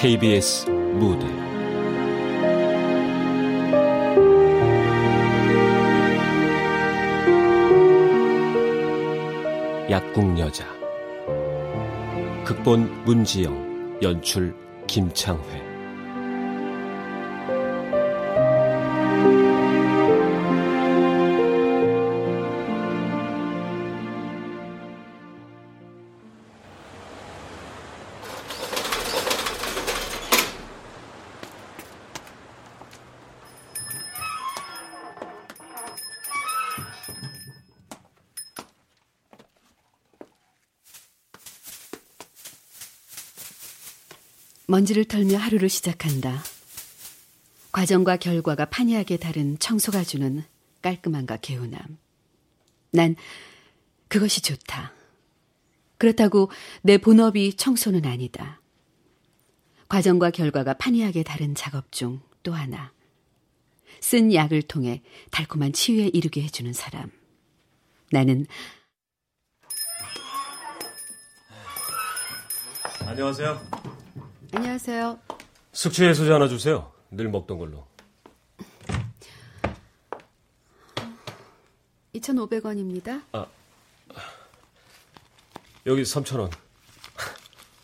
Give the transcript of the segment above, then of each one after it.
KBS 무대. 약국여자. 극본 문지영 연출 김창회 먼지를 털며 하루를 시작한다. 과정과 결과가 판이하게 다른 청소가 주는 깔끔함과 개운함. 난 그것이 좋다. 그렇다고 내 본업이 청소는 아니다. 과정과 결과가 판이하게 다른 작업 중 또 하나. 쓴 약을 통해 달콤한 치유에 이르게 해주는 사람. 나는 안녕하세요. 안녕하세요. 숙취 해소제 하나 주세요. 늘 먹던 걸로. 2,500원입니다. 아, 여기 3,000원.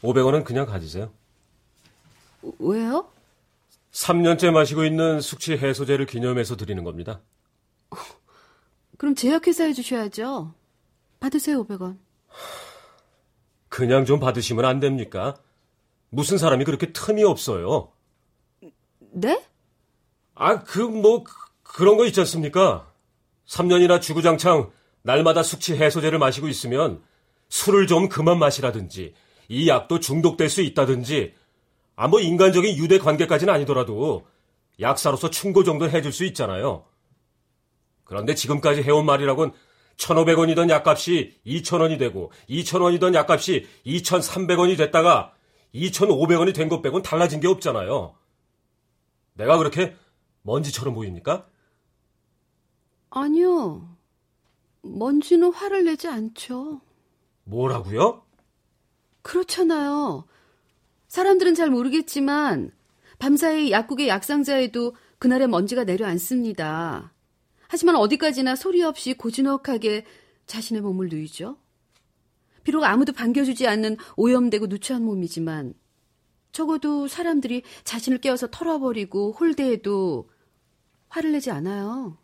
500원은 그냥 가지세요. 왜요? 3년째 마시고 있는 숙취 해소제를 기념해서 드리는 겁니다. 그럼 제약회사에 주셔야죠. 받으세요, 500원. 그냥 좀 받으시면 안 됩니까? 무슨 사람이 그렇게 틈이 없어요? 네? 아, 그, 뭐, 그, 그런 거 있지 않습니까? 3년이나 주구장창 날마다 숙취 해소제를 마시고 있으면 술을 좀 그만 마시라든지 이 약도 중독될 수 있다든지 아, 뭐 인간적인 유대 관계까지는 아니더라도 약사로서 충고 정도 해줄 수 있잖아요. 그런데 지금까지 해온 말이라곤 1,500원이던 약값이 2,000원이 되고 2,000원이던 약값이 2,300원이 됐다가 2,500원이 된 것 빼곤 달라진 게 없잖아요. 내가 그렇게 먼지처럼 보입니까? 아니요. 먼지는 화를 내지 않죠. 뭐라고요? 그렇잖아요. 사람들은 잘 모르겠지만 밤사이 약국의 약상자에도 그날의 먼지가 내려앉습니다. 하지만 어디까지나 소리 없이 고즈넉하게 자신의 몸을 누이죠. 비록 아무도 반겨주지 않는 오염되고 누추한 몸이지만 적어도 사람들이 자신을 깨워서 털어버리고 홀대해도 화를 내지 않아요.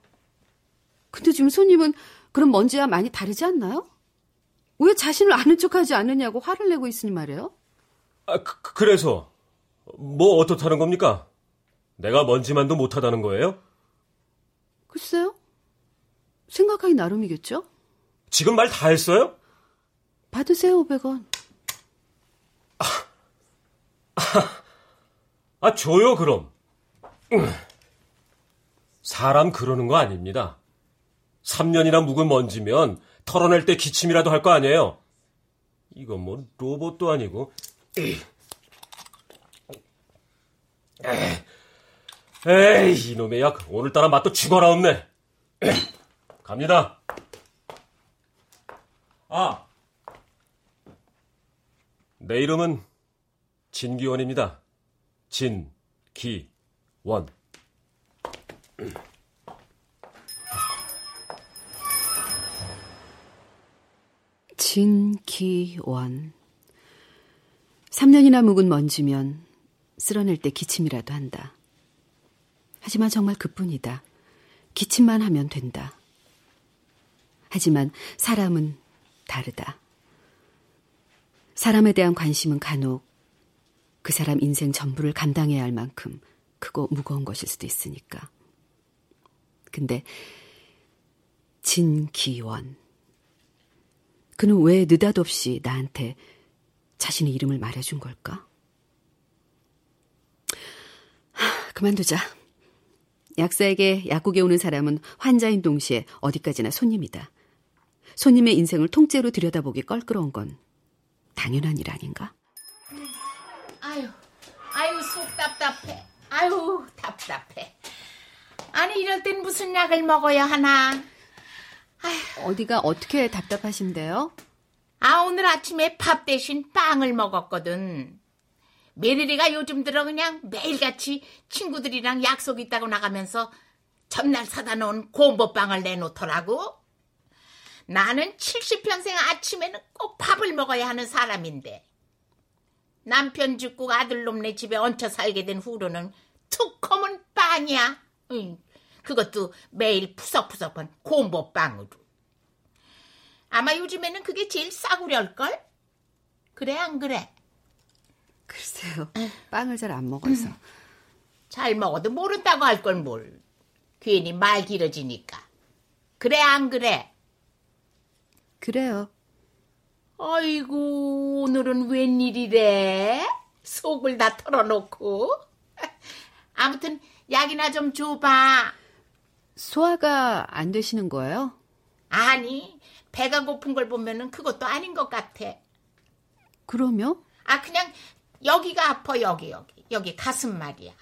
근데 지금 손님은 그런 먼지와 많이 다르지 않나요? 왜 자신을 아는 척하지 않느냐고 화를 내고 있으니 말이에요? 아, 그, 래서뭐 어떻다는 겁니까? 내가 먼지만도 못하다는 거예요? 글쎄요. 생각하기 나름이겠죠? 지금 말 다 했어요? 받으세요, 500원. 아, 아, 아 줘요, 그럼. 사람 그러는 거 아닙니다. 3년이나 묵은 먼지면 털어낼 때 기침이라도 할 거 아니에요? 이건 뭐 로봇도 아니고. 에이, 이놈의 약 오늘따라 맛도 죽어라 없네. 갑니다. 아, 내 이름은 진기원입니다. 진기원. 진기원. 3년이나 묵은 먼지면 쓸어낼 때 기침이라도 한다. 하지만 정말 그뿐이다. 기침만 하면 된다. 하지만 사람은 다르다. 사람에 대한 관심은 간혹 그 사람 인생 전부를 감당해야 할 만큼 크고 무거운 것일 수도 있으니까. 근데 진기원. 그는 왜 느닷없이 나한테 자신의 이름을 말해준 걸까? 하, 그만두자. 약사에게 약국에 오는 사람은 환자인 동시에 어디까지나 손님이다. 손님의 인생을 통째로 들여다보기 껄끄러운 건 당연한 일 아닌가? 아유, 아유, 속 답답해. 아유, 답답해. 아니, 이럴 땐 무슨 약을 먹어야 하나? 아휴. 어디가 어떻게 답답하신데요? 아, 오늘 아침에 밥 대신 빵을 먹었거든. 며느리가 요즘 들어 그냥 매일같이 친구들이랑 약속 있다고 나가면서 전날 사다 놓은 곰보빵을 내놓더라고. 나는 70평생 아침에는 꼭 밥을 먹어야 하는 사람인데 남편 죽고 아들놈네 집에 얹혀 살게 된 후로는 툭하면 빵이야. 응. 그것도 매일 푸석푸석한 곰보빵으로. 아마 요즘에는 그게 제일 싸구려일걸? 그래 안 그래? 글쎄요. 빵을 잘 안 먹어서. 잘 먹어도 모른다고 할 걸 뭘. 괜히 말 길어지니까. 그래 안 그래? 그래요. 아이고 오늘은 웬일이래? 속을 다 털어놓고. 아무튼 약이나 좀 줘봐. 소화가 안 되시는 거예요? 아니 배가 고픈 걸 보면은 그것도 아닌 것 같아. 그러면? 아 그냥 여기가 아파 여기 여기 여기 가슴 말이야.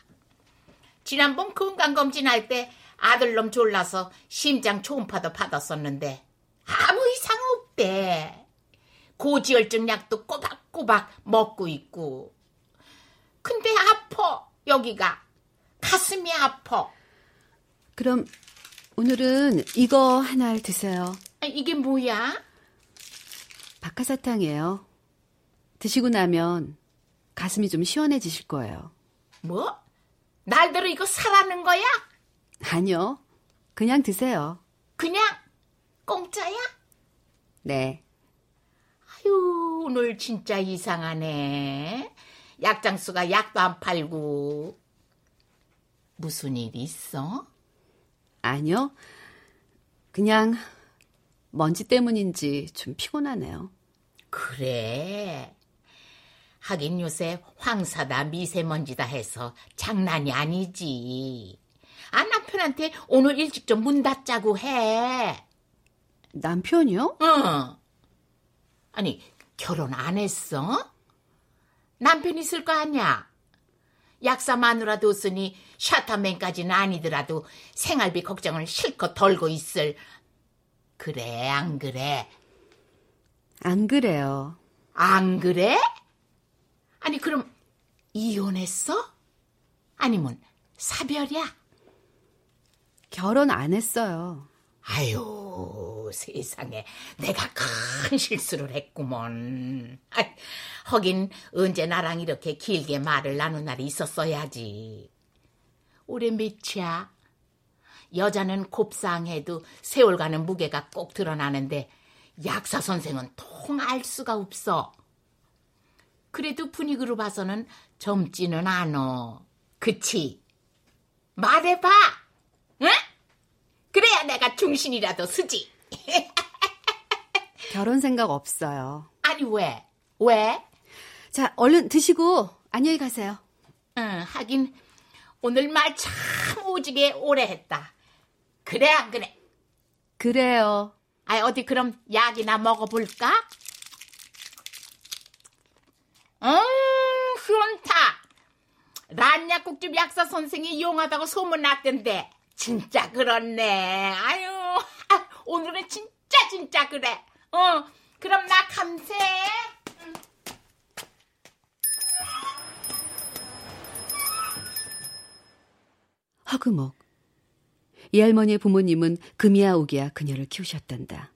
지난번 건강검진 할 때 아들놈 졸라서 심장 초음파도 받았었는데 없대. 고지혈증 약도 꼬박꼬박 먹고 있고. 근데 아파 여기가 가슴이 아파. 그럼 오늘은 이거 하나를 드세요. 아, 이게 뭐야? 박하사탕이에요. 드시고 나면 가슴이 좀 시원해지실 거예요. 뭐? 날대로 이거 사라는 거야? 아니요. 그냥 드세요. 그냥 공짜야? 네. 아유, 오늘 진짜 이상하네. 약장수가 약도 안 팔고. 무슨 일 있어? 아니요. 그냥 먼지 때문인지 좀 피곤하네요. 그래. 하긴 요새 황사다 미세먼지다 해서 장난이 아니지. 아, 남편한테 오늘 일찍 좀 문 닫자고 해. 남편이요? 응. 아니, 결혼 안 했어? 남편 있을 거 아니야? 약사 마누라 뒀으니 샤타맨까지는 아니더라도 생활비 걱정을 실컷 덜고 있을. 그래, 안 그래? 안 그래요. 안 그래? 아니, 그럼 이혼했어? 아니면 사별이야? 결혼 안 했어요. 아유, 세상에. 내가 큰 실수를 했구먼. 아, 하긴, 언제 나랑 이렇게 길게 말을 나눈 날이 있었어야지. 올해 몇이야? 여자는 곱상해도 세월 가는 무게가 꼭 드러나는데, 약사 선생은 통알 수가 없어. 그래도 분위기로 봐서는 젊지는 않어. 그치? 말해봐! 응? 그래야 내가 중신이라도 쓰지. 결혼 생각 없어요. 아니, 왜? 왜? 자, 얼른 드시고 안녕히 가세요. 응, 하긴, 오늘 말 참 오지게 오래 했다. 그래, 안 그래? 그래요. 아, 어디 그럼 약이나 먹어볼까? 음, 좋다. 란약국집 약사 선생이 용하다고 소문났던데. 진짜 그렇네. 아유, 아, 오늘은 진짜 진짜 그래. 어, 그럼 나 감세. 허그목. 이 할머니의 부모님은 금이야 오기야 그녀를 키우셨단다.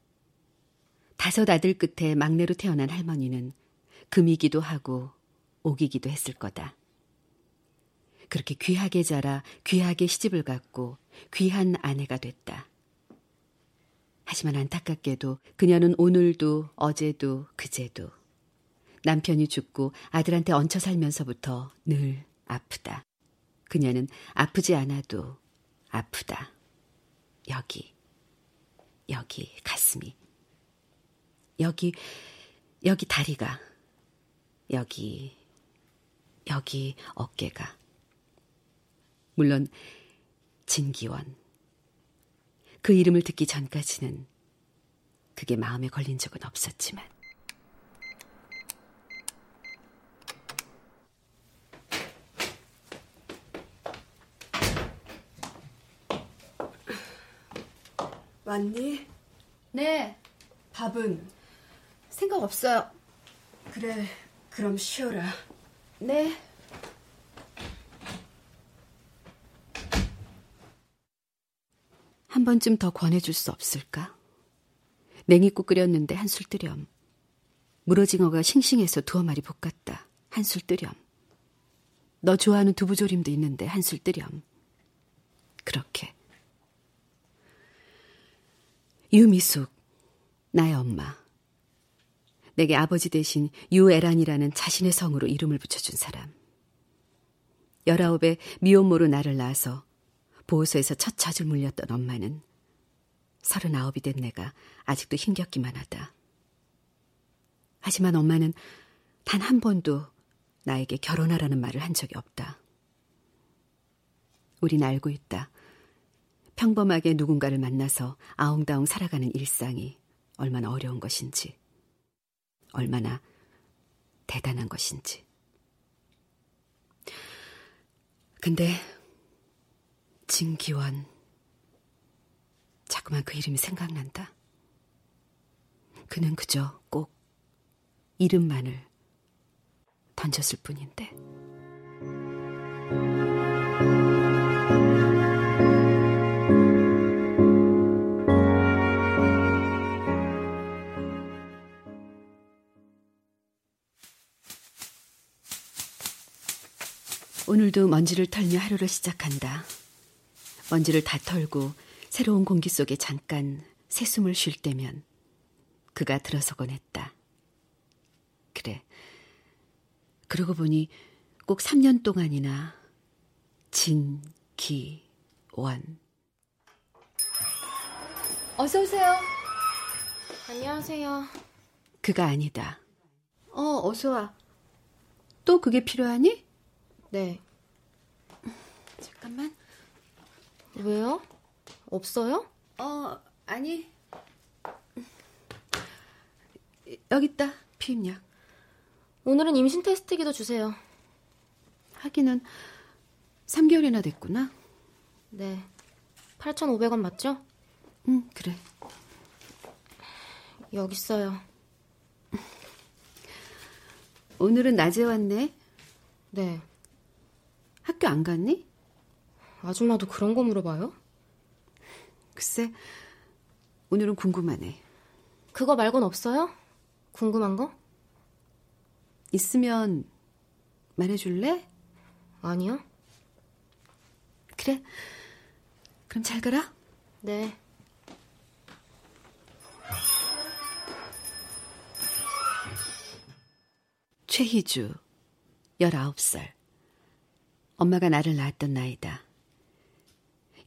다섯 아들 끝에 막내로 태어난 할머니는 금이기도 하고 오기기도 했을 거다. 그렇게 귀하게 자라 귀하게 시집을 갔고 귀한 아내가 됐다. 하지만 안타깝게도 그녀는 오늘도 어제도 그제도 남편이 죽고 아들한테 얹혀 살면서부터 늘 아프다. 그녀는 아프지 않아도 아프다. 여기, 여기 가슴이, 여기, 여기 다리가, 여기, 여기 어깨가. 물론 진기원. 그 이름을 듣기 전까지는 그게 마음에 걸린 적은 없었지만. 왔니? 네, 밥은? 생각 없어요. 그래, 그럼 쉬어라. 네. 한 번쯤 더 권해줄 수 없을까? 냉이국 끓였는데 한술 뜨렴. 물어징어가 싱싱해서 두어 마리 볶았다. 한술 뜨렴. 너 좋아하는 두부조림도 있는데 한술 뜨렴. 그렇게. 유미숙, 나의 엄마. 내게 아버지 대신 유애란이라는 자신의 성으로 이름을 붙여준 사람. 열아홉에 미혼모로 나를 낳아서 보호소에서 첫 젖을 물렸던 엄마는 서른아홉이 된 내가 아직도 힘겹기만 하다. 하지만 엄마는 단 한 번도 나에게 결혼하라는 말을 한 적이 없다. 우린 알고 있다. 평범하게 누군가를 만나서 아웅다웅 살아가는 일상이 얼마나 어려운 것인지, 얼마나 대단한 것인지. 근데 진기원 자꾸만 그 이름이 생각난다. 그는 그저 꼭 이름만을 던졌을 뿐인데. 오늘도 먼지를 털며 하루를 시작한다. 먼지를 다 털고 새로운 공기 속에 잠깐 새숨을 쉴 때면 그가 들어서곤 했다. 그래. 그러고 보니 꼭 3년 동안이나 진, 기, 원. 어서 오세요. 안녕하세요. 그가 아니다. 어, 어서 와. 또 그게 필요하니? 네. 잠깐만. 왜요? 없어요? 어, 아니. 여기 있다. 피임약. 오늘은 임신 테스트기도 주세요. 하기는 3개월이나 됐구나. 네. 8,500원 맞죠? 응, 그래. 여기 있어요. 오늘은 낮에 왔네. 네. 학교 안 갔니? 아줌마도 그런 거 물어봐요? 글쎄, 오늘은 궁금하네. 그거 말곤 없어요? 궁금한 거? 있으면 말해줄래? 아니요. 그래. 그럼 잘 가라. 네. 최희주, 19살. 엄마가 나를 낳았던 나이다.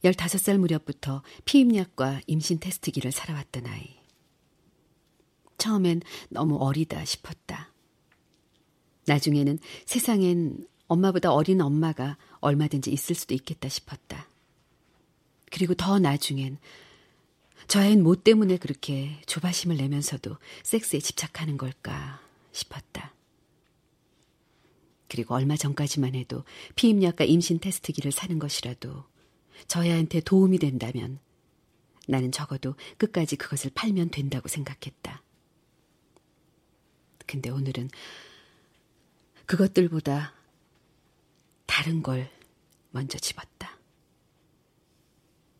15살 무렵부터 피임약과 임신 테스트기를 살아왔던 아이. 처음엔 너무 어리다 싶었다. 나중에는 세상엔 엄마보다 어린 엄마가 얼마든지 있을 수도 있겠다 싶었다. 그리고 더 나중엔 저 애는 뭐 때문에 그렇게 조바심을 내면서도 섹스에 집착하는 걸까 싶었다. 그리고 얼마 전까지만 해도 피임약과 임신 테스트기를 사는 것이라도 저 애한테 도움이 된다면 나는 적어도 끝까지 그것을 팔면 된다고 생각했다. 근데 오늘은 그것들보다 다른 걸 먼저 집었다.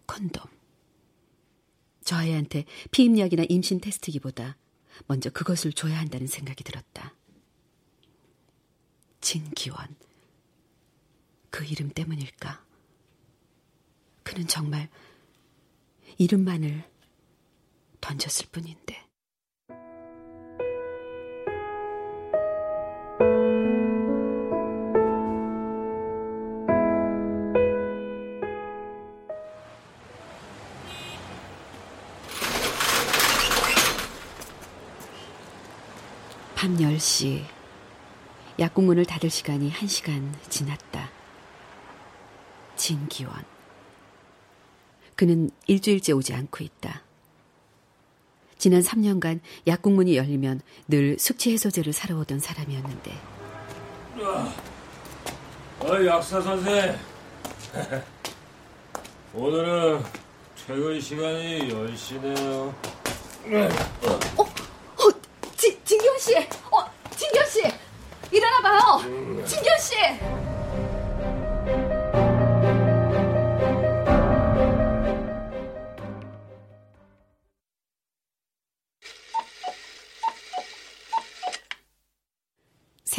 콘돔. 저 아이한테 피임약이나 임신 테스트기보다 먼저 그것을 줘야 한다는 생각이 들었다. 진기원. 그 이름 때문일까? 그는 정말 이름만을 던졌을 뿐인데. 밤 10시 약국문을 닫을 시간이 1시간 지났다. 진기원. 그는 일주일째 오지 않고 있다. 지난 3년간 약국문이 열리면 늘 숙취 해소제를 사러 오던 사람이었는데. 어, 약사 선생. 오늘은 퇴근 시간이 10시네요. 어, 어,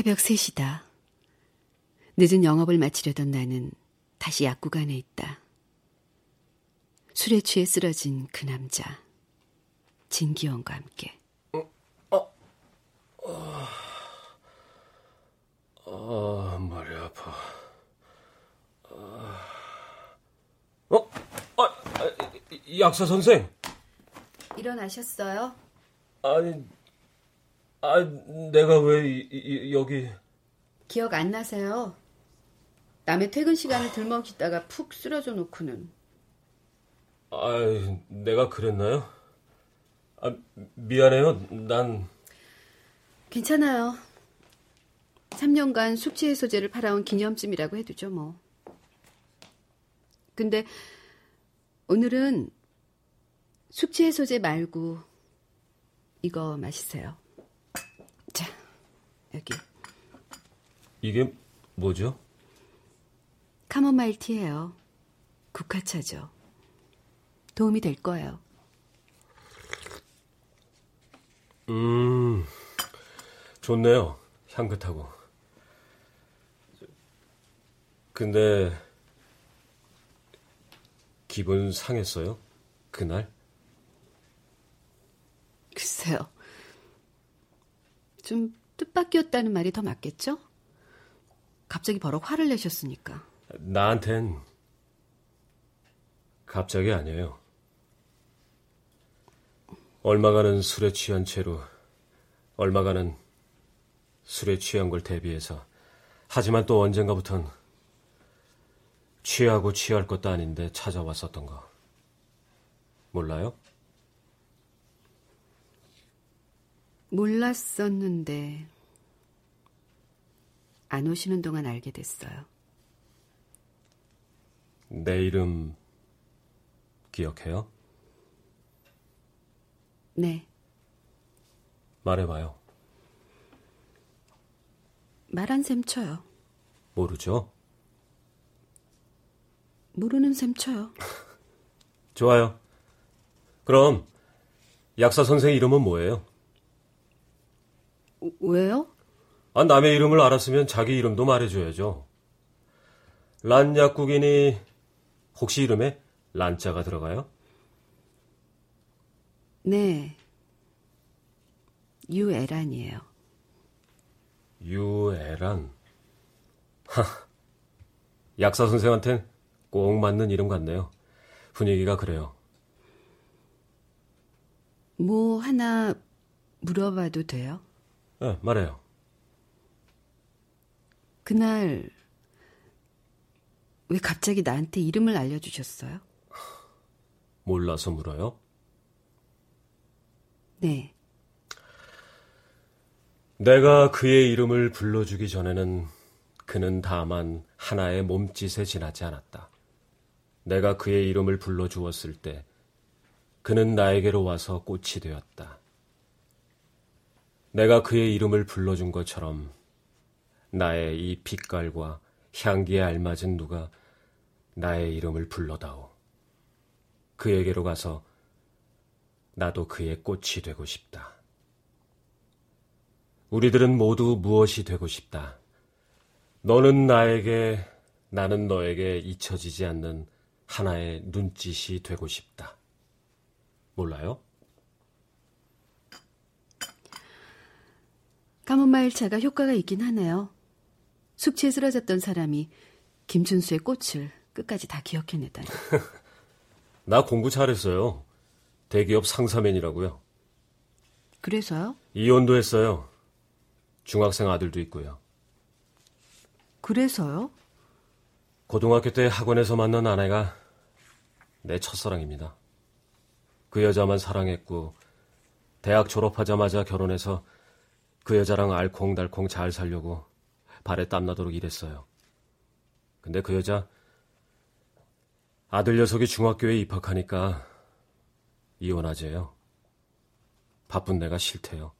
새벽 3시다. 늦은 영업을 마치려던 나는 다시 약국안에 있다. 술에 취해 쓰러진 그 남자. 진기원과 함께. 아, 머리 아파. 아... 어? 아, 아, 약사 선생. 일어나셨어요? 아니, 아, 내가 왜 이, 이, 여기? 기억 안 나세요? 남의 퇴근 시간을 들먹이다가 푹 쓰러져 놓고는. 아, 내가 그랬나요? 아, 미안해요. 난 괜찮아요. 3년간 숙취 해소제를 팔아온 기념쯤이라고 해두죠, 뭐. 근데 오늘은 숙취 해소제 말고 이거 마시세요. 자, 여기. 이게 뭐죠? 카모마일 티예요. 국화차죠. 도움이 될 거예요. 음, 좋네요. 향긋하고. 근데 기분 상했어요? 그날? 글쎄요. 좀 뜻밖이었다는 말이 더 맞겠죠? 갑자기 버럭 화를 내셨으니까. 나한텐 갑자기 아니에요. 얼마가는 술에 취한 채로 얼마가는 술에 취한 걸 대비해서 하지만 또 언젠가부턴 취하고 취할 것도 아닌데 찾아왔었던 거 몰라요? 몰랐었는데 안 오시는 동안 알게 됐어요. 내 이름 기억해요? 네, 말해봐요. 말한 셈 쳐요. 모르죠? 모르는 셈 쳐요. 좋아요. 그럼 약사 선생 이름은 뭐예요? 왜요? 아, 남의 이름을 알았으면 자기 이름도 말해줘야죠. 란 약국이니 혹시 이름에 란자가 들어가요? 네. 유애란이에요. 유애란. 하, 약사 선생한텐 꼭 맞는 이름 같네요. 분위기가 그래요. 뭐 하나 물어봐도 돼요? 네, 말해요. 그날 왜 갑자기 나한테 이름을 알려주셨어요? 몰라서 물어요? 네. 내가 그의 이름을 불러주기 전에는 그는 다만 하나의 몸짓에 지나지 않았다. 내가 그의 이름을 불러주었을 때 그는 나에게로 와서 꽃이 되었다. 내가 그의 이름을 불러준 것처럼 나의 이 빛깔과 향기에 알맞은 누가 나의 이름을 불러다오. 그에게로 가서 나도 그의 꽃이 되고 싶다. 우리들은 모두 무엇이 되고 싶다. 너는 나에게, 나는 너에게 잊혀지지 않는 하나의 눈짓이 되고 싶다. 몰라요? 까문마일 차가 효과가 있긴 하네요. 숙취에 쓰러졌던 사람이 김준수의 꽃을 끝까지 다 기억해내다니. 나 공부 잘했어요. 대기업 상사맨이라고요. 그래서요? 이혼도 했어요. 중학생 아들도 있고요. 그래서요? 고등학교 때 학원에서 만난 아내가 내 첫사랑입니다. 그 여자만 사랑했고 대학 졸업하자마자 결혼해서 그 여자랑 알콩달콩 잘 살려고 발에 땀나도록 일했어요. 근데 그 여자 아들 녀석이 중학교에 입학하니까 이혼하재요. 바쁜 내가 싫대요.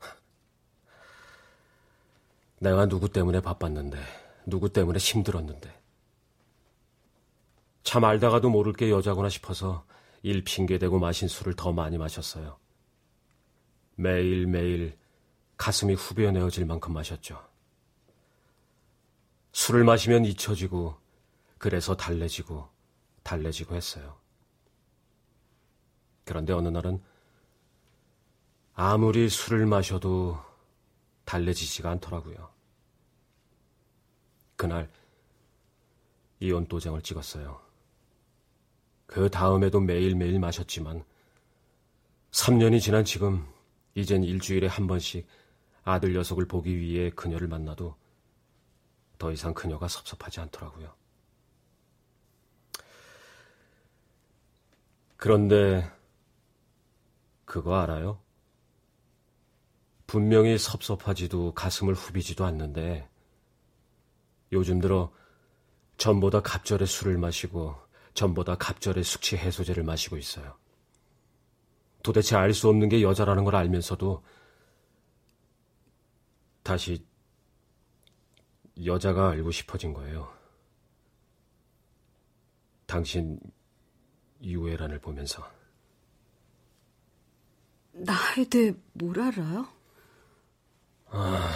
내가 누구 때문에 바빴는데, 누구 때문에 힘들었는데. 참 알다가도 모를 게 여자구나 싶어서 일 핑계대고 마신 술을 더 많이 마셨어요. 매일매일 가슴이 후벼 내어질 만큼 마셨죠. 술을 마시면 잊혀지고 그래서 달래지고 달래지고 했어요. 그런데 어느 날은 아무리 술을 마셔도 달래지지가 않더라고요. 그날 이혼 도장을 찍었어요. 그 다음에도 매일매일 마셨지만 3년이 지난 지금 이젠 일주일에 한 번씩 아들 녀석을 보기 위해 그녀를 만나도 더 이상 그녀가 섭섭하지 않더라고요. 그런데 그거 알아요? 분명히 섭섭하지도 가슴을 후비지도 않는데 요즘 들어 전보다 갑절의 술을 마시고 전보다 갑절의 숙취 해소제를 마시고 있어요. 도대체 알 수 없는 게 여자라는 걸 알면서도 다시 여자가 알고 싶어진 거예요. 당신 유해란을 보면서. 나에 대해 뭘 알아요? 아,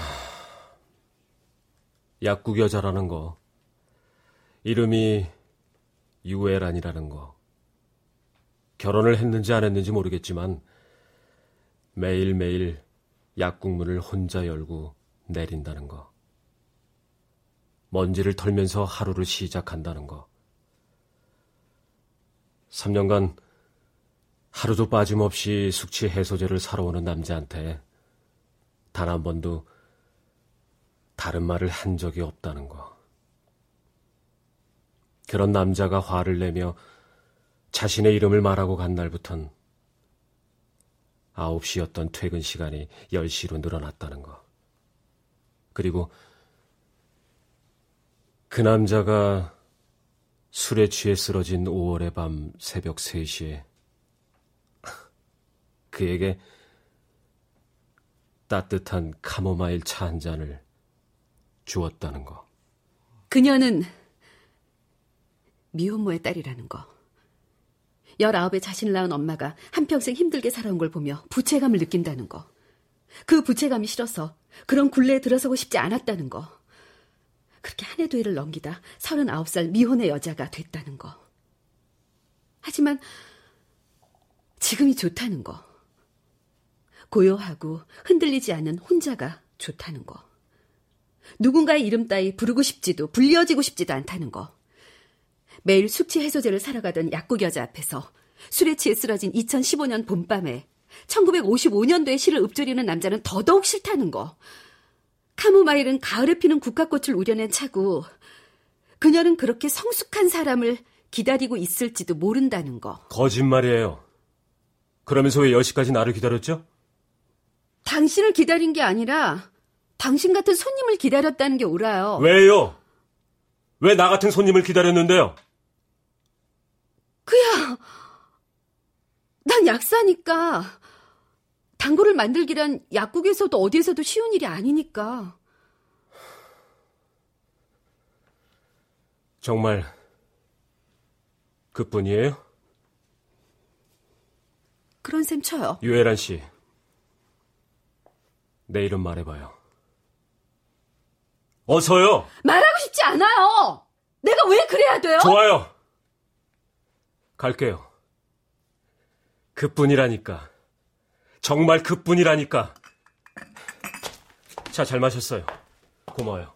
약국 여자라는 거. 이름이 유해란이라는 거. 결혼을 했는지 안 했는지 모르겠지만 매일매일 약국 문을 혼자 열고 내린다는 거. 먼지를 털면서 하루를 시작한다는 거. 3년간 하루도 빠짐없이 숙취 해소제를 사러 오는 남자한테 단 한 번도 다른 말을 한 적이 없다는 거. 그런 남자가 화를 내며 자신의 이름을 말하고 간 날부턴 9시였던 퇴근 시간이 10시로 늘어났다는 거. 그리고 그 남자가 술에 취해 쓰러진 5월의 밤 새벽 3시에 그에게 따뜻한 카모마일 차 한 잔을 주었다는 거. 그녀는 미혼모의 딸이라는 거. 19에 자신을 낳은 엄마가 한평생 힘들게 살아온 걸 보며 부채감을 느낀다는 거. 그 부채감이 싫어서 그런 굴레에 들어서고 싶지 않았다는 거. 그렇게 한 해도 해를 넘기다 39살 미혼의 여자가 됐다는 거. 하지만 지금이 좋다는 거. 고요하고 흔들리지 않는 혼자가 좋다는 거. 누군가의 이름 따위 부르고 싶지도 불려지고 싶지도 않다는 거. 매일 숙취 해소제를 사러 가던 약국 여자 앞에서 술에 취해 쓰러진 2015년 봄밤에 1955년도의 시를 읊조리는 남자는 더더욱 싫다는 거. 카모마일은 가을에 피는 국화꽃을 우려낸 차고 그녀는 그렇게 성숙한 사람을 기다리고 있을지도 모른다는 거. 거짓말이에요. 그러면서 왜 10시까지 나를 기다렸죠? 당신을 기다린 게 아니라 당신 같은 손님을 기다렸다는 게 옳아요. 왜요? 왜 나 같은 손님을 기다렸는데요? 그야, 난 약사니까. 당구를 만들기란 약국에서도 어디에서도 쉬운 일이 아니니까. 정말 그뿐이에요? 그런 셈 쳐요. 유혜란 씨, 내 이름 말해봐요. 어서요! 말하고 싶지 않아요! 내가 왜 그래야 돼요? 좋아요! 갈게요. 그뿐이라니까. 정말 그뿐이라니까. 차잘 마셨어요. 고마워요.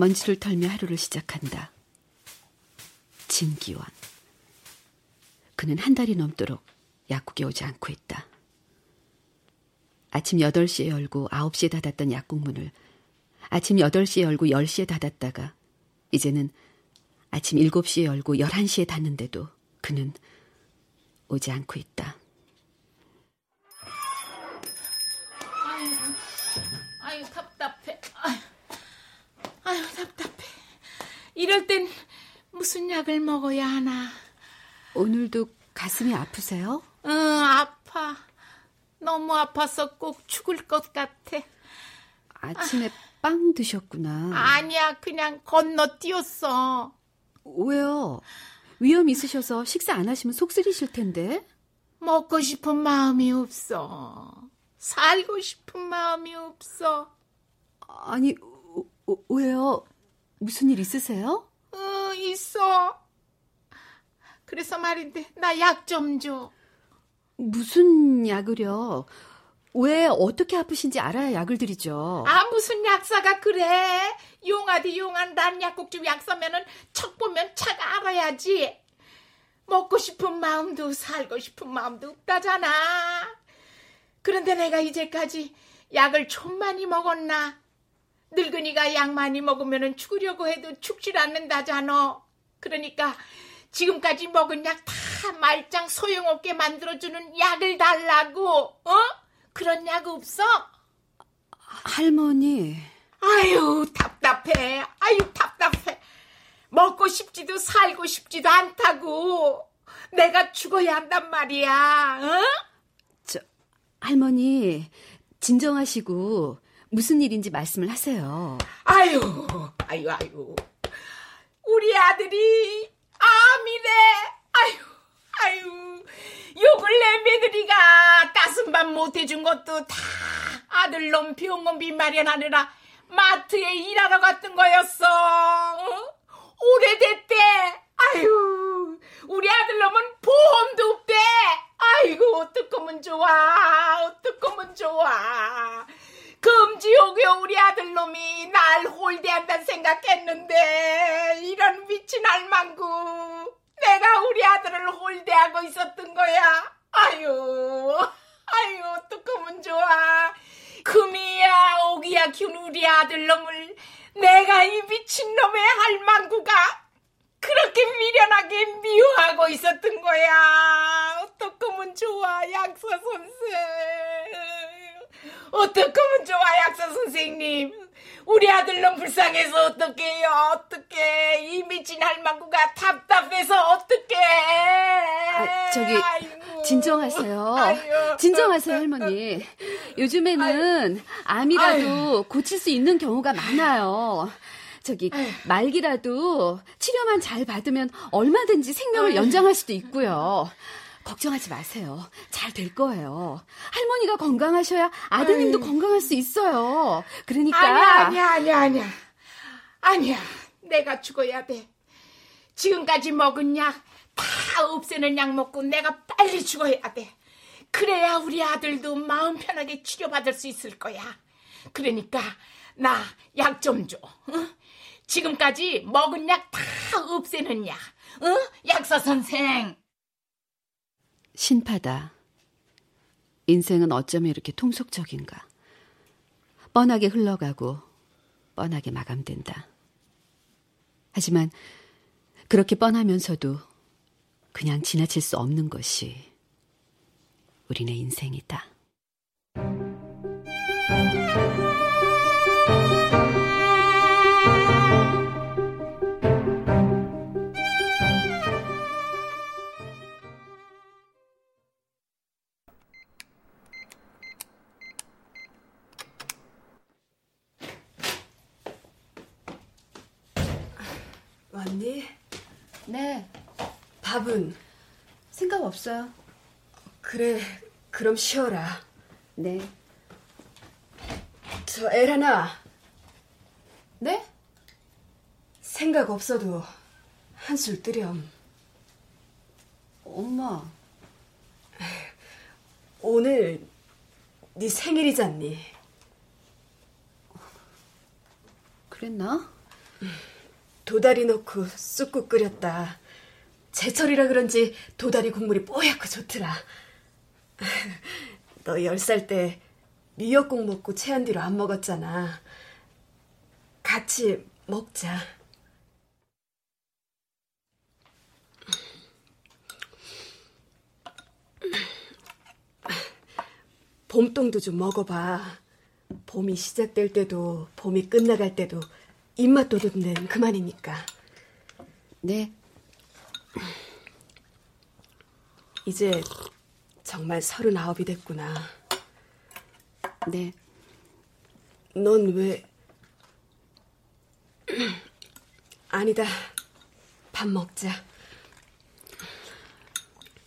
먼지를 털며 하루를 시작한다. 진기원. 그는 한 달이 넘도록 약국에 오지 않고 있다. 아침 8시에 열고 9시에 닫았던 약국 문을 아침 8시에 열고 10시에 닫았다가 이제는 아침 7시에 열고 11시에 닫는데도 그는 오지 않고 있다. 이럴 땐 무슨 약을 먹어야 하나? 오늘도 가슴이 아프세요? 응, 아파. 너무 아파서 꼭 죽을 것 같아. 아침에 아, 빵 드셨구나. 아니야, 그냥 건너뛰었어. 왜요? 위험 있으셔서 식사 안 하시면 속 쓰리실 텐데. 먹고 싶은 마음이 없어. 살고 싶은 마음이 없어. 아니, 어, 왜요? 무슨 일 있으세요? 어, 있어. 그래서 말인데, 나 약 좀 줘. 무슨 약을요? 왜 어떻게 아프신지 알아야 약을 드리죠. 아 무슨 약사가 그래? 용하디 용한 란 약국집 약사면은 척 보면 차가 알아야지. 먹고 싶은 마음도 살고 싶은 마음도 없다잖아. 그런데 내가 이제까지 약을 좀 많이 먹었나? 늙은이가 약 많이 먹으면 죽으려고 해도 죽질 않는다잖아. 그러니까 지금까지 먹은 약 다 말짱 소용없게 만들어주는 약을 달라고, 어? 그런 약 없어? 할머니. 아유, 답답해. 아유, 답답해. 먹고 싶지도 살고 싶지도 않다고. 내가 죽어야 한단 말이야, 어? 저, 할머니, 진정하시고, 무슨 일인지 말씀을 하세요. 아유, 아유, 아유. 우리 아들이 암이래. 아유, 아유. 욕을 내 며느리가 따순밥 못해준 것도 다 아들놈 병원비 마련하느라 마트에 일하러 갔던 거였어. 어? 오래됐대. 아유, 우리 아들 놈은 보험도 없대. 아이고, 어떡하면 좋아. 어떡하면 좋아. 금지옥에 우리 아들놈이 날 홀대한다 생각했는데 이런 미친 할망구 내가 우리 아들을 홀대하고 있었던 거야. 아유 아유 어떡하면 좋아. 금이야 오기야 키운 우리 아들놈을 내가 이 미친놈의 할망구가 그렇게 미련하게 미워하고 있었던 거야. 어떡하면 좋아 약사 선생 어떡하면 좋아 약사 선생님? 우리 아들놈 불쌍해서 어떡해요? 어떡해? 이 미친 할망구가 답답해서 어떡해? 아, 저기 아이고. 진정하세요. 아이고. 진정하세요 할머니. 요즘에는 아이고. 암이라도 고칠 수 있는 경우가 많아요. 저기 말기라도 치료만 잘 받으면 얼마든지 생명을 연장할 수도 있고요 걱정하지 마세요. 잘 될 거예요. 할머니가 건강하셔야 아드님도 아유. 건강할 수 있어요. 그러니까 아니야, 아니야, 아니야, 아니야. 아니야. 내가 죽어야 돼. 지금까지 먹은 약 다 없애는 약 먹고 내가 빨리 죽어야 돼. 그래야 우리 아들도 마음 편하게 치료받을 수 있을 거야. 그러니까 나 약 좀 줘. 어? 지금까지 먹은 약 다 없애는 약. 어? 약사 선생. 신파다. 인생은 어쩌면 이렇게 통속적인가. 뻔하게 흘러가고 뻔하게 마감된다. 하지만 그렇게 뻔하면서도 그냥 지나칠 수 없는 것이 우리네 인생이다. 밥은? 생각 없어요. 그래, 그럼 쉬어라. 네. 저 에라나. 네? 생각 없어도 한술 뜨렴. 엄마. 오늘 네 생일이잖니. 그랬나? 도다리 넣고 쑥국 끓였다. 제철이라 그런지 도다리 국물이 뽀얗고 좋더라. 너 열 살 때 미역국 먹고 체한 뒤로 안 먹었잖아. 같이 먹자. 봄동도 좀 먹어봐. 봄이 시작될 때도 봄이 끝나갈 때도 입맛 돋는 그만이니까. 네. 이제 정말 서른아홉이 됐구나. 네. 넌 왜... 아니다. 밥 먹자.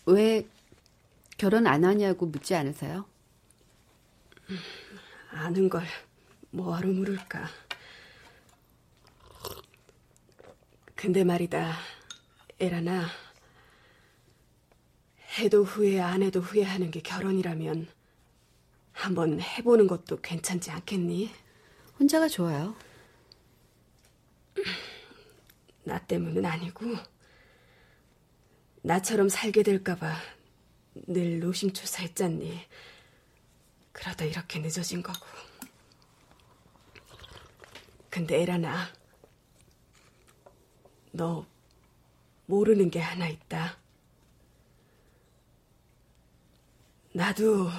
왜 결혼 안 하냐고 묻지 않으세요? 아는 걸 뭐하러 물을까. 근데 말이다, 에라나. 해도 후회, 안 해도 후회하는 게 결혼이라면 한번 해보는 것도 괜찮지 않겠니? 혼자가 좋아요. 나 때문은 아니고 나처럼 살게 될까봐 늘 노심초사했잖니. 그러다 이렇게 늦어진 거고. 근데 에라나, 너 모르는 게 하나 있다. 나도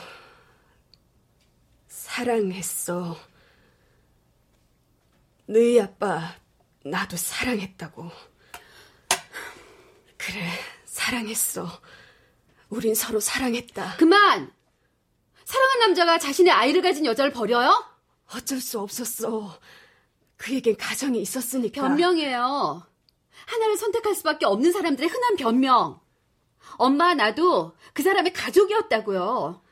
사랑했어. 너희 아빠 나도 사랑했다고. 그래, 사랑했어. 우린 서로 사랑했다. 그만! 사랑한 남자가 자신의 아이를 가진 여자를 버려요? 어쩔 수 없었어. 그에겐 가정이 있었으니까. 변명이에요. 하나를 선택할 수밖에 없는 사람들의 흔한 변명. 엄마 나도 그 사람의 가족이었다고요.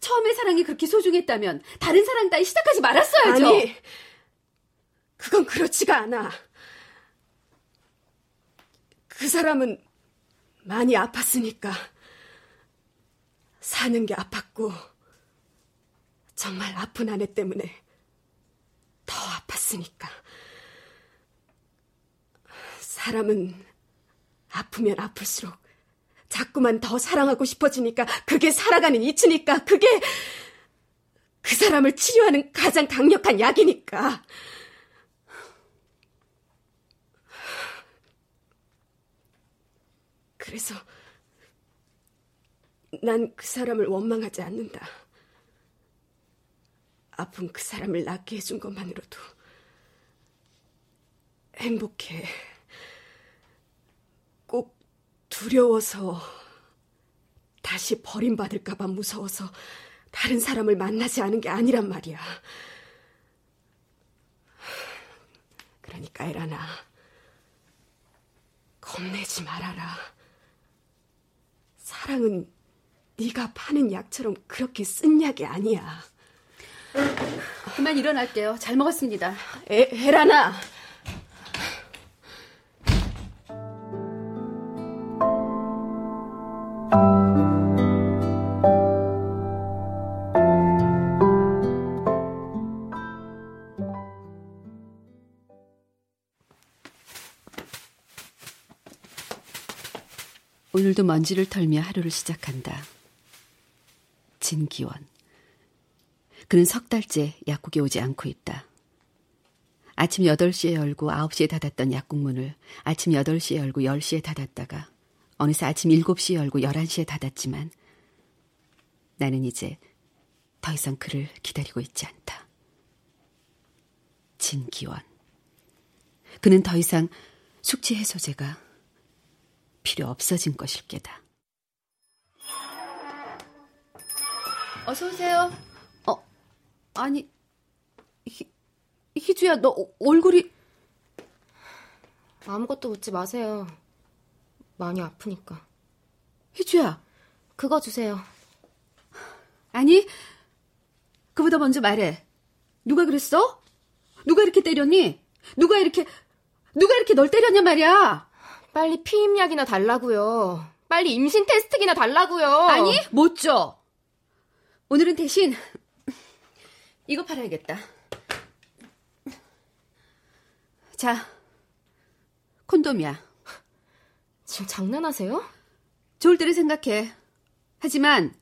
처음에 사랑이 그렇게 소중했다면 다른 사랑 따위 시작하지 말았어야죠. 아니, 그건 그렇지가 않아. 그 사람은 많이 아팠으니까. 사는 게 아팠고, 정말 아픈 아내 때문에 더 아팠으니까. 사람은 아프면 아플수록 자꾸만 더 사랑하고 싶어지니까 그게 살아가는 이치니까 그게 그 사람을 치료하는 가장 강력한 약이니까. 그래서 난 그 사람을 원망하지 않는다. 아픈 그 사람을 낫게 해준 것만으로도 행복해. 꼭 두려워서 다시 버림받을까봐 무서워서 다른 사람을 만나지 않은 게 아니란 말이야. 그러니까 에라나 겁내지 말아라. 사랑은 네가 파는 약처럼 그렇게 쓴 약이 아니야. 그만 일어날게요. 잘 먹었습니다. 에, 에라나. 오늘도 먼지를 털며 하루를 시작한다. 진기원. 그는 석 달째 약국에 오지 않고 있다. 아침 8시에 열고 9시에 닫았던 약국 문을 아침 8시에 열고 10시에 닫았다가 어느새 아침 7시에 열고 11시에 닫았지만 나는 이제 더 이상 그를 기다리고 있지 않다. 진기원. 그는 더 이상 숙취 해소제가 필요 없어진 것일 게다. 어서 오세요. 어, 아니, 희, 희주야, 너 얼굴이 아무것도 묻지 마세요. 많이 아프니까. 희주야. 그거 주세요. 아니, 그보다 먼저 말해. 누가 그랬어? 누가 이렇게 때렸니? 누가 이렇게 누가 이렇게 널 때렸냐 말이야. 빨리 피임약이나 달라고요. 빨리 임신 테스트기나 달라고요. 아니, 못 줘. 오늘은 대신 이거 팔아야겠다. 자, 콘돔이야. 지금 장난하세요? 좋을 때를 생각해. 하지만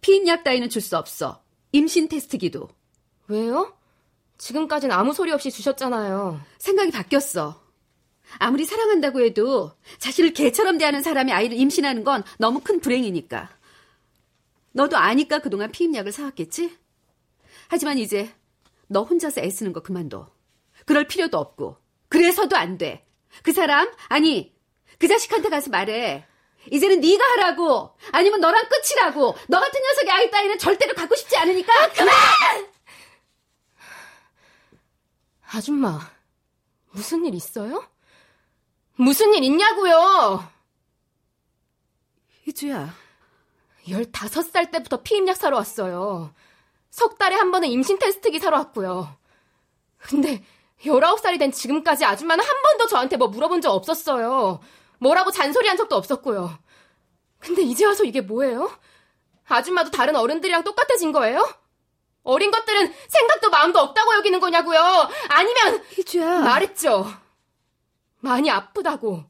피임약 따위는 줄 수 없어. 임신 테스트기도. 왜요? 지금까진 아무 소리 없이 주셨잖아요. 생각이 바뀌었어. 아무리 사랑한다고 해도 자신을 개처럼 대하는 사람이 아이를 임신하는 건 너무 큰 불행이니까. 너도 아니까 그동안 피임약을 사왔겠지? 하지만 이제 너 혼자서 애쓰는 거 그만둬. 그럴 필요도 없고. 그래서도 안 돼. 그 사람, 아니, 그 자식한테 가서 말해. 이제는 네가 하라고 아니면 너랑 끝이라고 너 같은 녀석의 아이 따위는 절대로 갖고 싶지 않으니까 아, 그만! 아줌마 무슨 일 있어요? 무슨 일 있냐고요? 희주야 15살 때부터 피임약 사러 왔어요. 석 달에 한 번은 임신 테스트기 사러 왔고요. 근데 19살이 된 지금까지 아줌마는 한 번도 저한테 뭐 물어본 적 없었어요. 뭐라고 잔소리한 적도 없었고요. 근데 이제 와서 이게 뭐예요? 아줌마도 다른 어른들이랑 똑같아진 거예요? 어린 것들은 생각도 마음도 없다고 여기는 거냐고요? 아니면 희주야 말했죠. 많이 아프다고.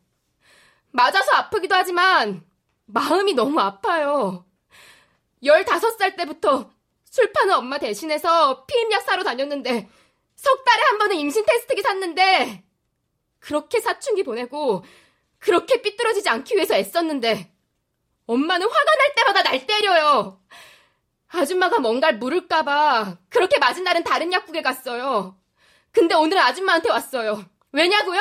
맞아서 아프기도 하지만 마음이 너무 아파요. 15살 때부터 술 파는 엄마 대신해서 피임약 사러 다녔는데 석 달에 한 번은 임신 테스트기 샀는데 그렇게 사춘기 보내고 그렇게 삐뚤어지지 않기 위해서 애썼는데 엄마는 화가 날 때마다 날 때려요. 아줌마가 뭔가를 물을까봐 그렇게 맞은 날은 다른 약국에 갔어요. 근데 오늘은 아줌마한테 왔어요. 왜냐고요?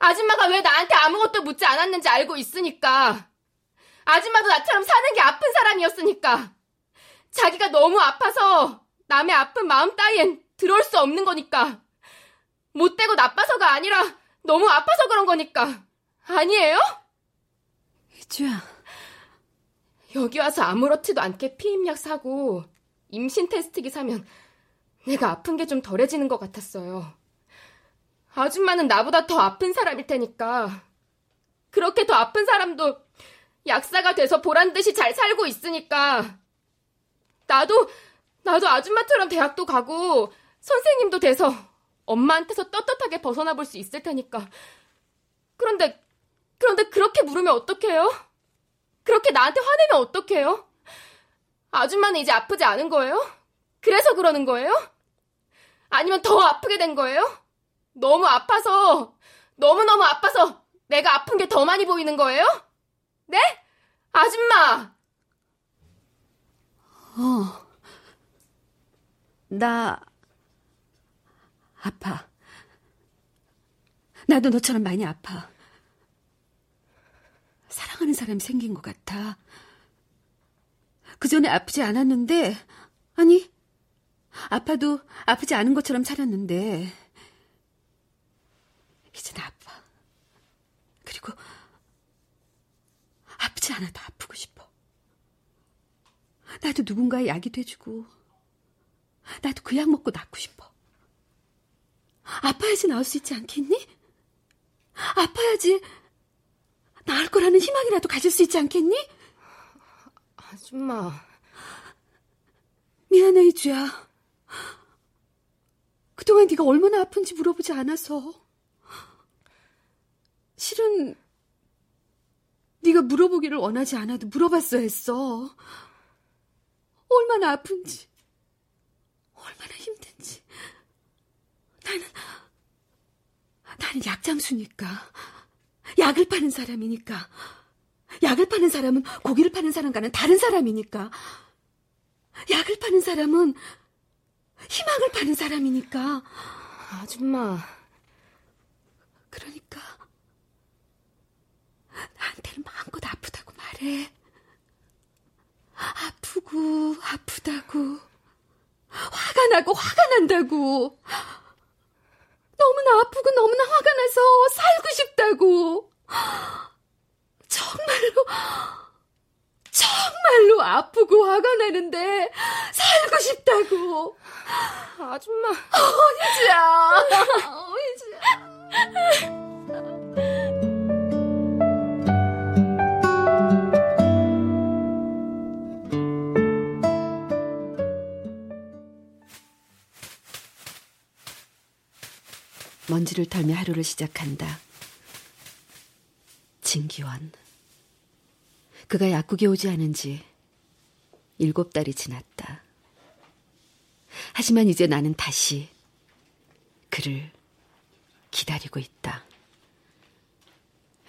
아줌마가 왜 나한테 아무것도 묻지 않았는지 알고 있으니까. 아줌마도 나처럼 사는 게 아픈 사람이었으니까. 자기가 너무 아파서 남의 아픈 마음 따위엔 들어올 수 없는 거니까. 못되고 나빠서가 아니라 너무 아파서 그런 거니까. 아니에요? 희주야. 여기 와서 아무렇지도 않게 피임약 사고 임신 테스트기 사면 내가 아픈 게 좀 덜해지는 것 같았어요. 아줌마는 나보다 더 아픈 사람일 테니까. 그렇게 더 아픈 사람도 약사가 돼서 보란 듯이 잘 살고 있으니까. 나도, 나도 아줌마처럼 대학도 가고 선생님도 돼서 엄마한테서 떳떳하게 벗어나 볼 수 있을 테니까. 그런데, 그런데 그렇게 물으면 어떡해요? 그렇게 나한테 화내면 어떡해요? 아줌마는 이제 아프지 않은 거예요? 그래서 그러는 거예요? 아니면 더 아프게 된 거예요? 너무 아파서, 너무너무 아파서 내가 아픈 게 더 많이 보이는 거예요? 네? 아줌마! 어. 나, 아파. 나도 너처럼 많이 아파. 사랑하는 사람이 생긴 것 같아. 그 전에 아프지 않았는데, 아니, 아파도 아프지 않은 것처럼 살았는데, 이젠 아파. 그리고, 아프지 않아도 아프고 싶어. 나도 누군가의 약이 돼주고, 나도 그 약 먹고 낫고 싶어. 아파야지 나을 수 있지 않겠니? 아파야지 나을 거라는 희망이라도 가질 수 있지 않겠니? 아줌마. 미안해, 이주야. 그동안 네가 얼마나 아픈지 물어보지 않아서. 실은 네가 물어보기를 원하지 않아도 물어봤어야 했어. 얼마나 아픈지, 얼마나 힘든지. 나는 나는 약장수니까. 약을 파는 사람이니까. 약을 파는 사람은 고기를 파는 사람과는 다른 사람이니까. 약을 파는 사람은 희망을 파는 사람이니까. 아줌마. 그러니까 나한테는 마음껏 아프다고 말해. 아프고 아프다고 화가 나고 화가 난다고 너무나 아프고 너무나 화가 나서 살고 싶다고. 정말로, 정말로 아프고 화가 나는데 살고 싶다고. 아줌마. 어, 이지야. 어, 이지야. 먼지를 털며 하루를 시작한다. 진기원. 그가 약국에 오지 않은 지 일곱 달이 지났다. 하지만 이제 나는 다시 그를 기다리고 있다.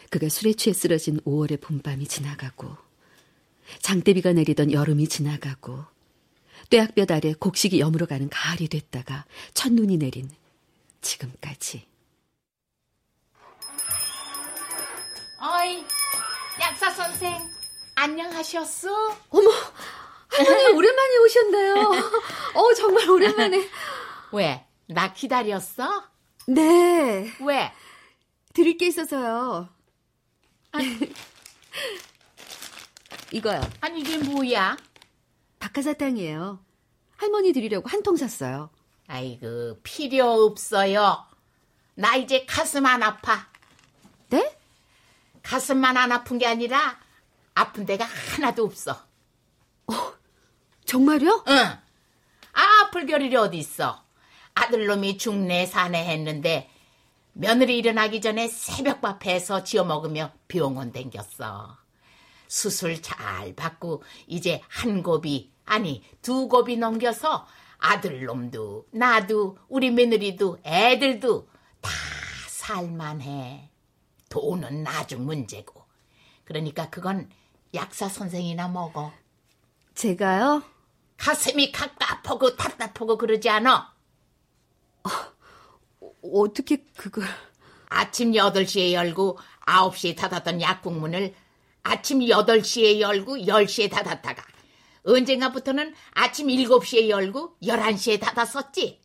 그가 술에 취해 쓰러진 5월의 봄밤이 지나가고 장대비가 내리던 여름이 지나가고 뙤약볕 아래 곡식이 여물어가는 가을이 됐다가 첫눈이 내린 지금까지. 선생, 안녕하셨어? 어머, 할머니 오랜만에 오셨네요. 어, 정말 오랜만에. 왜? 나 기다렸어? 네. 왜? 드릴 게 있어서요. 이거요. 아니, 이게 뭐야? 박하사탕이에요. 할머니 드리려고 한 통 샀어요. 아이고, 필요 없어요. 나 이제 가슴 안 아파. 네? 가슴만 안 아픈 게 아니라 아픈 데가 하나도 없어. 정말요? 응. 아, 아플 겨를이 어디 있어. 아들놈이 중내 사내 했는데 며느리 일어나기 전에 새벽밥 해서 지어 먹으며 병원 댕겼어. 수술 잘 받고 이제 한 곱이 아니 두 곱이 넘겨서 아들놈도 나도 우리 며느리도 애들도 다 살만해. 돈은 나중 문제고. 그러니까 그건 약사 선생이나 먹어. 제가요? 가슴이 갑갑하고 답답하고 그러지 않아? 어떻게 그걸. 아침 8시에 열고 9시에 닫았던 약국문을 아침 8시에 열고 10시에 닫았다가 언젠가부터는 아침 7시에 열고 11시에 닫았었지.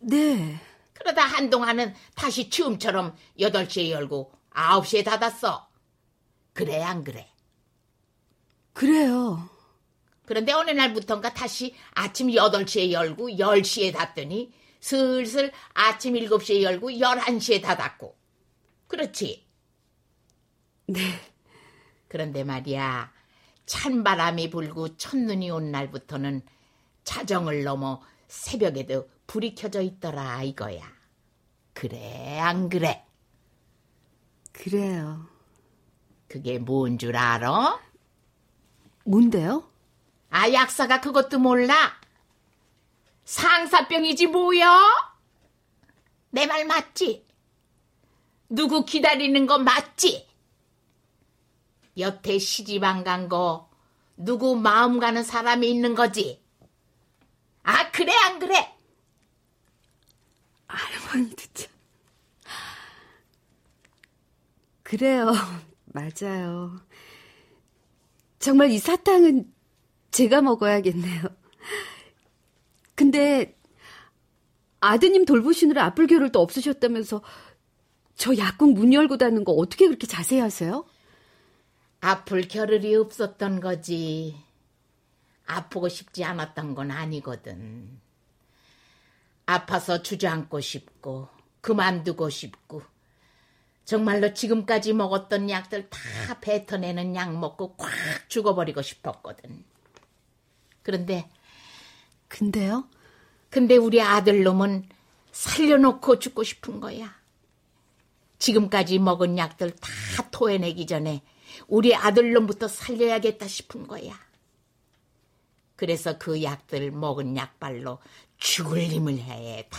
네. 그러다 한동안은 다시 처음처럼 8시에 열고 9시에 닫았어. 그래 안 그래? 그래요. 그런데 어느 날부턴가 다시 아침 8시에 열고 10시에 닫더니 슬슬 아침 7시에 열고 11시에 닫았고. 그렇지? 네. 그런데 말이야. 찬바람이 불고 첫눈이 온 날부터는 자정을 넘어 새벽에도 불이 켜져 있더라 이거야. 그래 안 그래? 그래요. 그게 뭔 줄 알아? 뭔데요? 아 약사가 그것도 몰라? 상사병이지 뭐야? 내말 맞지? 누구 기다리는 거 맞지? 여태 시집 안 간 거 누구 마음 가는 사람이 있는 거지? 아 그래 안 그래? 할머니도 참. 그래요. 맞아요. 정말 이 사탕은 제가 먹어야겠네요. 근데 아드님 돌보시느라 아플 겨를도 없으셨다면서 저 약국 문 열고 닫는 거 어떻게 그렇게 자세히 하세요? 아플 겨를이 없었던 거지. 아프고 싶지 않았던 건 아니거든. 아파서 주저앉고 싶고, 그만두고 싶고, 정말로 지금까지 먹었던 약들 다 뱉어내는 약 먹고 꽉 죽어버리고 싶었거든. 그런데, 근데요? 근데 우리 아들 놈은 살려놓고 죽고 싶은 거야. 지금까지 먹은 약들 다 토해내기 전에 우리 아들놈부터 살려야겠다 싶은 거야. 그래서 그 약들 먹은 약발로 죽을 힘을 해 다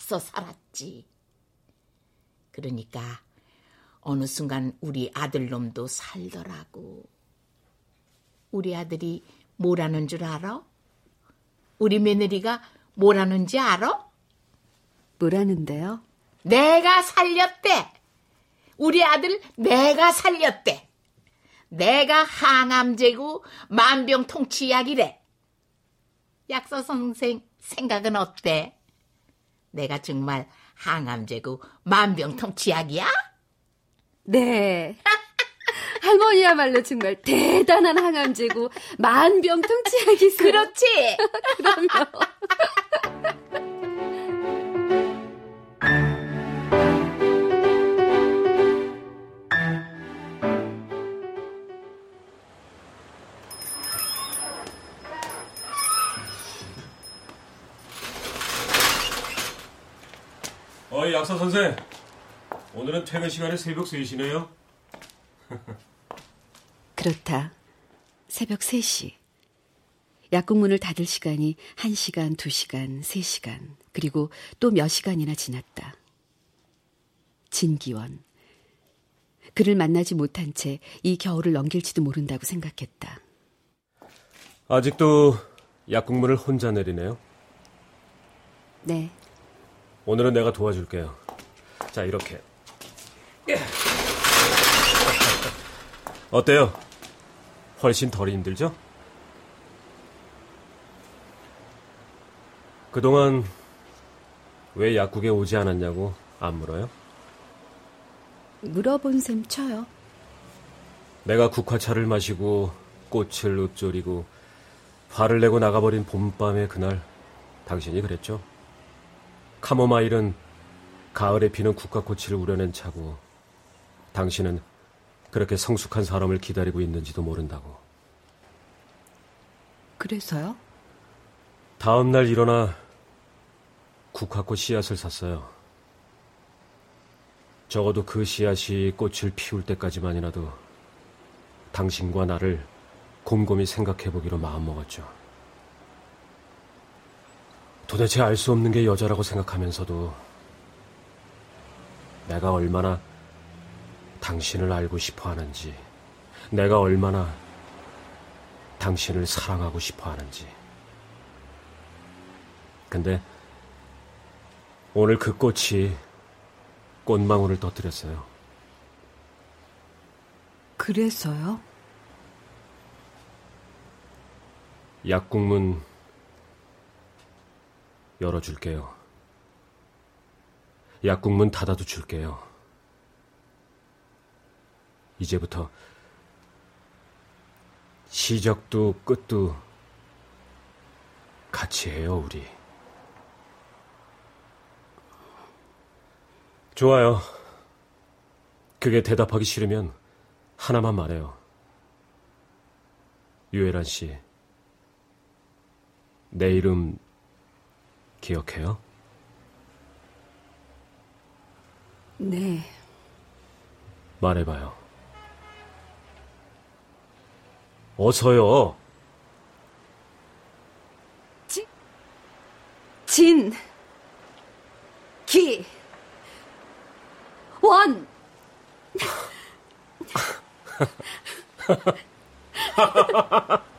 써 살았지. 그러니까 어느 순간 우리 아들놈도 살더라고. 우리 아들이 뭐라는 줄 알아? 우리 며느리가 뭐라는지 알아? 뭐라는데요? 내가 살렸대. 우리 아들 내가 살렸대. 내가 항암제고 만병통치약이래. 약사 선생 생각은 어때? 내가 정말 항암제고 만병통치약이야? 네. 할머니야말로 정말 대단한 항암제고 만병통치약이세요. 그렇지. 그럼요. 약사 선생 오늘은 퇴근 시간에 새벽 3시네요 그렇다. 새벽 3시. 약국 문을 닫을 시간이 1시간, 2시간, 3시간, 그리고 또 몇 시간이나 지났다. 진기원. 그를 만나지 못한 채 이 겨울을 넘길지도 모른다고 생각했다. 아직도 약국문을 혼자 내리네요 네. 오늘은 내가 도와줄게요 자 이렇게 어때요? 훨씬 덜 힘들죠? 그동안 왜 약국에 오지 않았냐고 안 물어요? 물어본 셈 쳐요. 내가 국화차를 마시고 꽃을 읊조리고 화를 내고 나가버린 봄밤의 그날 당신이 그랬죠? 카모마일은 가을에 피는 국화꽃을 우려낸 차고 당신은 그렇게 성숙한 사람을 기다리고 있는지도 모른다고. 그래서요? 다음 날 일어나 국화꽃 씨앗을 샀어요. 적어도 그 씨앗이 꽃을 피울 때까지만이라도 당신과 나를 곰곰이 생각해 보기로 마음먹었죠. 도대체 알 수 없는 게 여자라고 생각하면서도 내가 얼마나 당신을 알고 싶어 하는지, 내가 얼마나 당신을 사랑하고 싶어 하는지. 근데 오늘 그 꽃이 꽃망울을 터뜨렸어요. 그래서요? 약국문 열어줄게요. 약국문 닫아도 줄게요. 이제부터 시작도 끝도 같이 해요, 우리. 좋아요. 그게 대답하기 싫으면 하나만 말해요. 유혜란 씨. 내 이름 기억해요? 네. 말해봐요. 어서요. 진, 기, 원.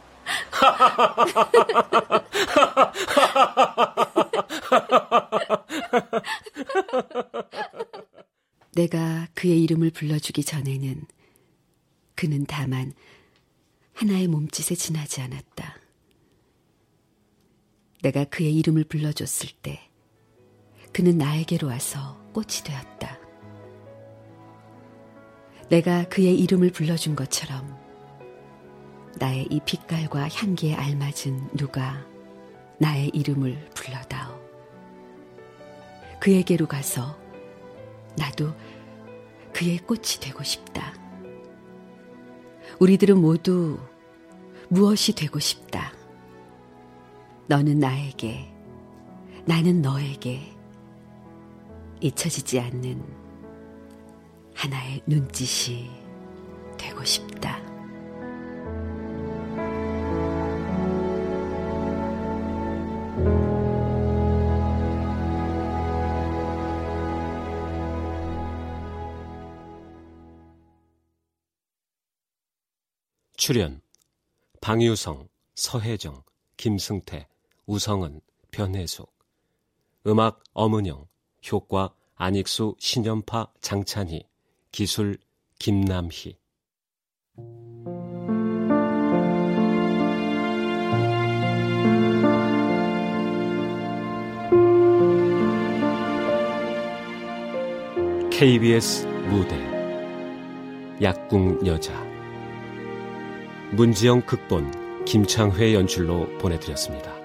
내가 그의 이름을 불러주기 전에는 그는 다만 하나의 몸짓에 지나지 않았다. 내가 그의 이름을 불러줬을 때 그는 나에게로 와서 꽃이 되었다. 내가 그의 이름을 불러준 것처럼 나의 이 빛깔과 향기에 알맞은 누가 나의 이름을 불러다오. 그에게로 가서 나도 그의 꽃이 되고 싶다. 우리들은 모두 무엇이 되고 싶다. 너는 나에게, 나는 너에게 잊혀지지 않는 하나의 눈짓이 되고 싶다. 출연 방유성, 서혜정, 김승태, 우성은, 변혜숙. 음악 엄은영 효과 안익수, 신연파, 장찬희 기술 김남희. KBS 무대. 약궁 여자 문지영 극본 김창회 연출로 보내드렸습니다.